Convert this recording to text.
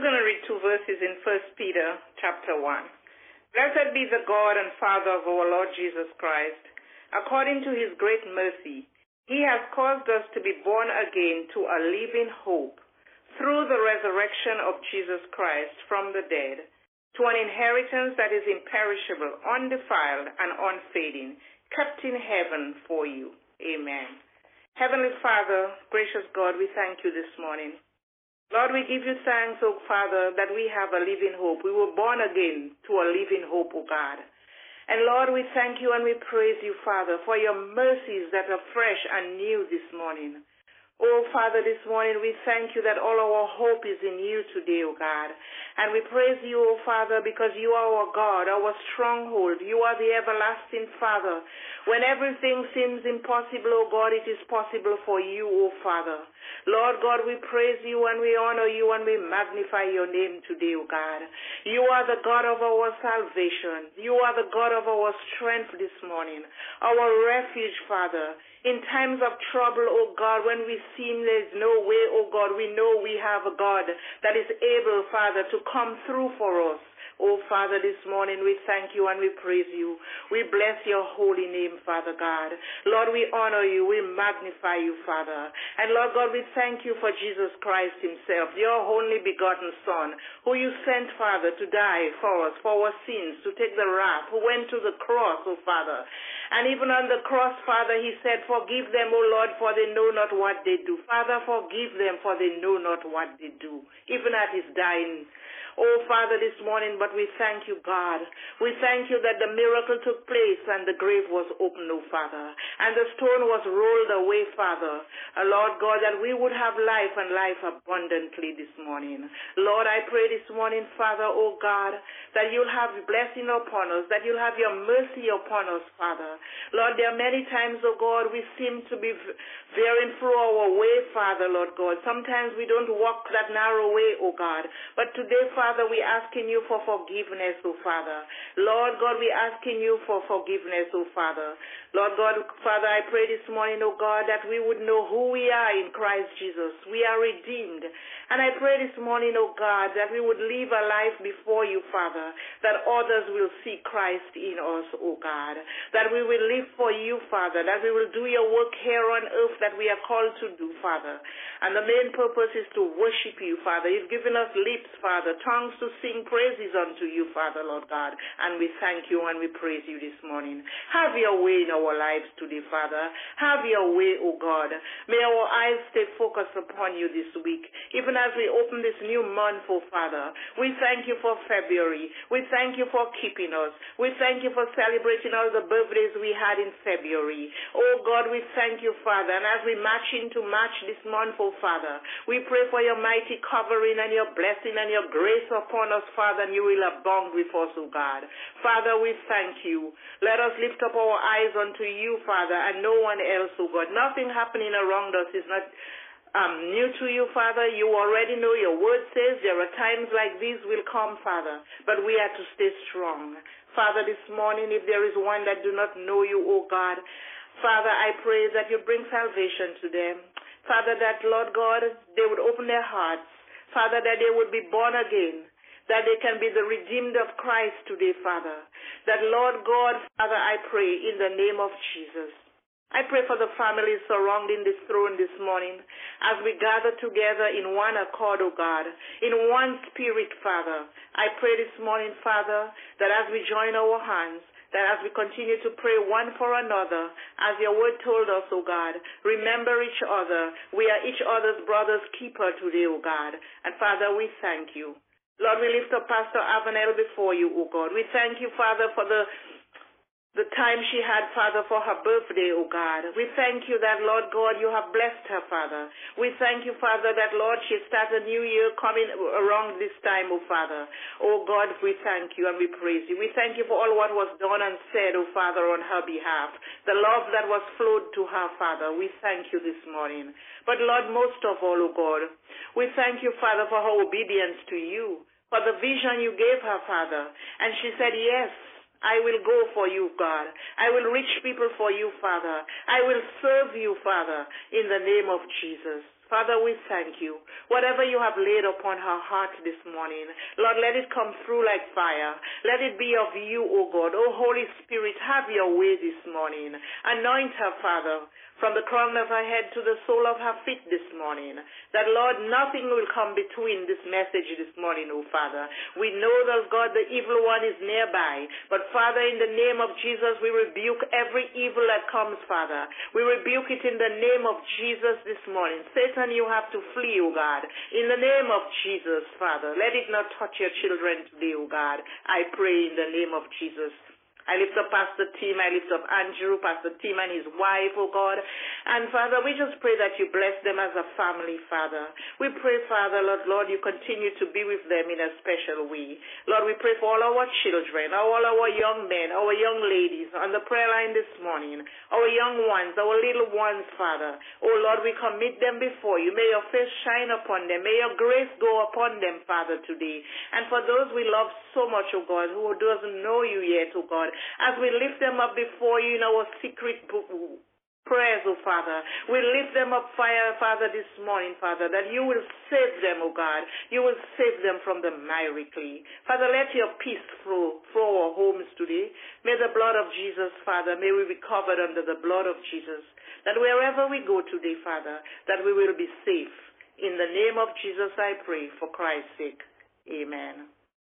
just going to read two verses in 1 Peter chapter 1. Blessed be the God and Father of our Lord Jesus Christ. According to his great mercy, he has caused us to be born again to a living hope through the resurrection of Jesus Christ from the dead, to an inheritance that is imperishable, undefiled, and unfading, kept in heaven for you. Amen. Heavenly Father, gracious God, we thank you this morning. Lord, we give you thanks, O Father, that we have a living hope. We were born again to a living hope, O God. And Lord, we thank you and we praise you, Father, for your mercies that are fresh and new this morning. Oh, Father, this morning we thank you that all our hope is in you today, O God. And we praise you, O Father, because you are our God, our stronghold. You are the everlasting Father. When everything seems impossible, O God, it is possible for you, O Father. Lord God, we praise you and we honor you and we magnify your name today, O God. You are the God of our salvation. You are the God of our strength this morning, our refuge, Father. In times of trouble, O God, when we seem there's no way, O God, we know we have a God that is able, Father, to come through for us. Oh, Father, this morning we thank you and we praise you. We bless your holy name, Father God. Lord, we honor you. We magnify you, Father. And Lord God, we thank you for Jesus Christ himself, your only begotten Son, who you sent, Father, to die for us, for our sins, to take the wrath, who went to the cross, oh Father. And even on the cross, Father, he said, Forgive them, O Lord, for they know not what they do. Father, forgive them, for they know not what they do. Even at his dying Oh, Father, this morning, but we thank you, God. We thank you that the miracle took place and the grave was opened, oh, Father. And the stone was rolled away, Father. Uh, Lord God, that we would have life and life abundantly this morning. Lord, I pray this morning, Father, oh God, that you'll have blessing upon us, that you'll have your mercy upon us, Father. Lord, there are many times, oh God, we seem to be veering through our way, Father, Lord God. Sometimes we don't walk that narrow way, oh God. But today, Father, we're asking you for forgiveness, oh Father. Lord God, we're asking you for forgiveness, oh Father. Lord God, Father, I pray this morning, oh God, that we would know who we are in Christ Jesus. We are redeemed. And I pray this morning, oh God, that we would live a life before you, Father, that others will see Christ in us, oh God. That we will live for you, Father, that we will do your work here on earth that we are called to do, Father. And the main purpose is to worship you, Father. You've given us lips, Father, tongues to sing praises unto you, Father, Lord God. And we thank you and we praise you this morning. Have your way in our lives today, Father. Have your way, O God. May our eyes stay focused upon you this week. Even as we open this new month, oh Father, we thank you for February. We thank you for keeping us. We thank you for celebrating all the birthdays we had in February. Oh God, we thank you, Father. And as we march into March this month, oh Father. We pray for your mighty covering and your blessing and your grace upon us, Father, and you will abound with us, O God. Father, we thank you. Let us lift up our eyes unto you, Father, and no one else, O God. Nothing happening around us is not um, new to you, Father. You already know your word says there are times like these will come, Father, but we are to stay strong. Father, this morning, if there is one that do not know you, O God, Father, I pray that you bring salvation to them. Father, that, Lord God, they would open their hearts. Father, that they would be born again. That they can be the redeemed of Christ today, Father. That, Lord God, Father, I pray in the name of Jesus. I pray for the families surrounding this throne this morning as we gather together in one accord, O oh God, in one spirit, Father. I pray this morning, Father, that as we join our hands, that as we continue to pray one for another, as your word told us, O God, remember each other. We are each other's brother's keeper today, O God. And Father, we thank you. Lord, we lift up Pastor Avenel before you, O God. We thank you, Father, for the the time she had, Father, for her birthday, O God. We thank you that, Lord God, you have blessed her, Father. We thank you, Father, that, Lord, she starts a new year coming around this time, O Father. O God, we thank you and we praise you. We thank you for all what was done and said, O Father, on her behalf. The love that was flowed to her, Father. We thank you this morning. But, Lord, most of all, O God, we thank you, Father, for her obedience to you, for the vision you gave her, Father. And she said, yes. I will go for you, God. I will reach people for you, Father. I will serve you, Father, in the name of Jesus. Father, we thank you. Whatever you have laid upon her heart this morning, Lord, let it come through like fire. Let it be of you, O God. O Holy Spirit, have your way this morning. Anoint her, Father from the crown of her head to the sole of her feet this morning. That, Lord, nothing will come between this message this morning, O Father. We know that, God, the evil one is nearby. But, Father, in the name of Jesus, we rebuke every evil that comes, Father. We rebuke it in the name of Jesus this morning. Satan, you have to flee, O God. In the name of Jesus, Father. Let it not touch your children today, O God. I pray in the name of Jesus. I lift up Pastor Tim. I lift up Andrew, Pastor Tim and his wife, oh God. And Father, we just pray that you bless them as a family, Father. We pray, Father, Lord, Lord, you continue to be with them in a special way. Lord, we pray for all our children, all our young men, our young ladies on the prayer line this morning, our young ones, our little ones, Father. Oh Lord, we commit them before you. May your face shine upon them. May your grace go upon them, Father, today. And for those we love so much, oh God, who doesn't know you yet, oh God, as we lift them up before you in our secret prayers, oh Father. We lift them up, fire, Father, this morning, Father, that you will save them, oh God. You will save them from the miry clay. Father, let your peace flow through our homes today. May the blood of Jesus, Father, may we be covered under the blood of Jesus. That wherever we go today, Father, that we will be safe. In the name of Jesus, I pray, for Christ's sake. Amen.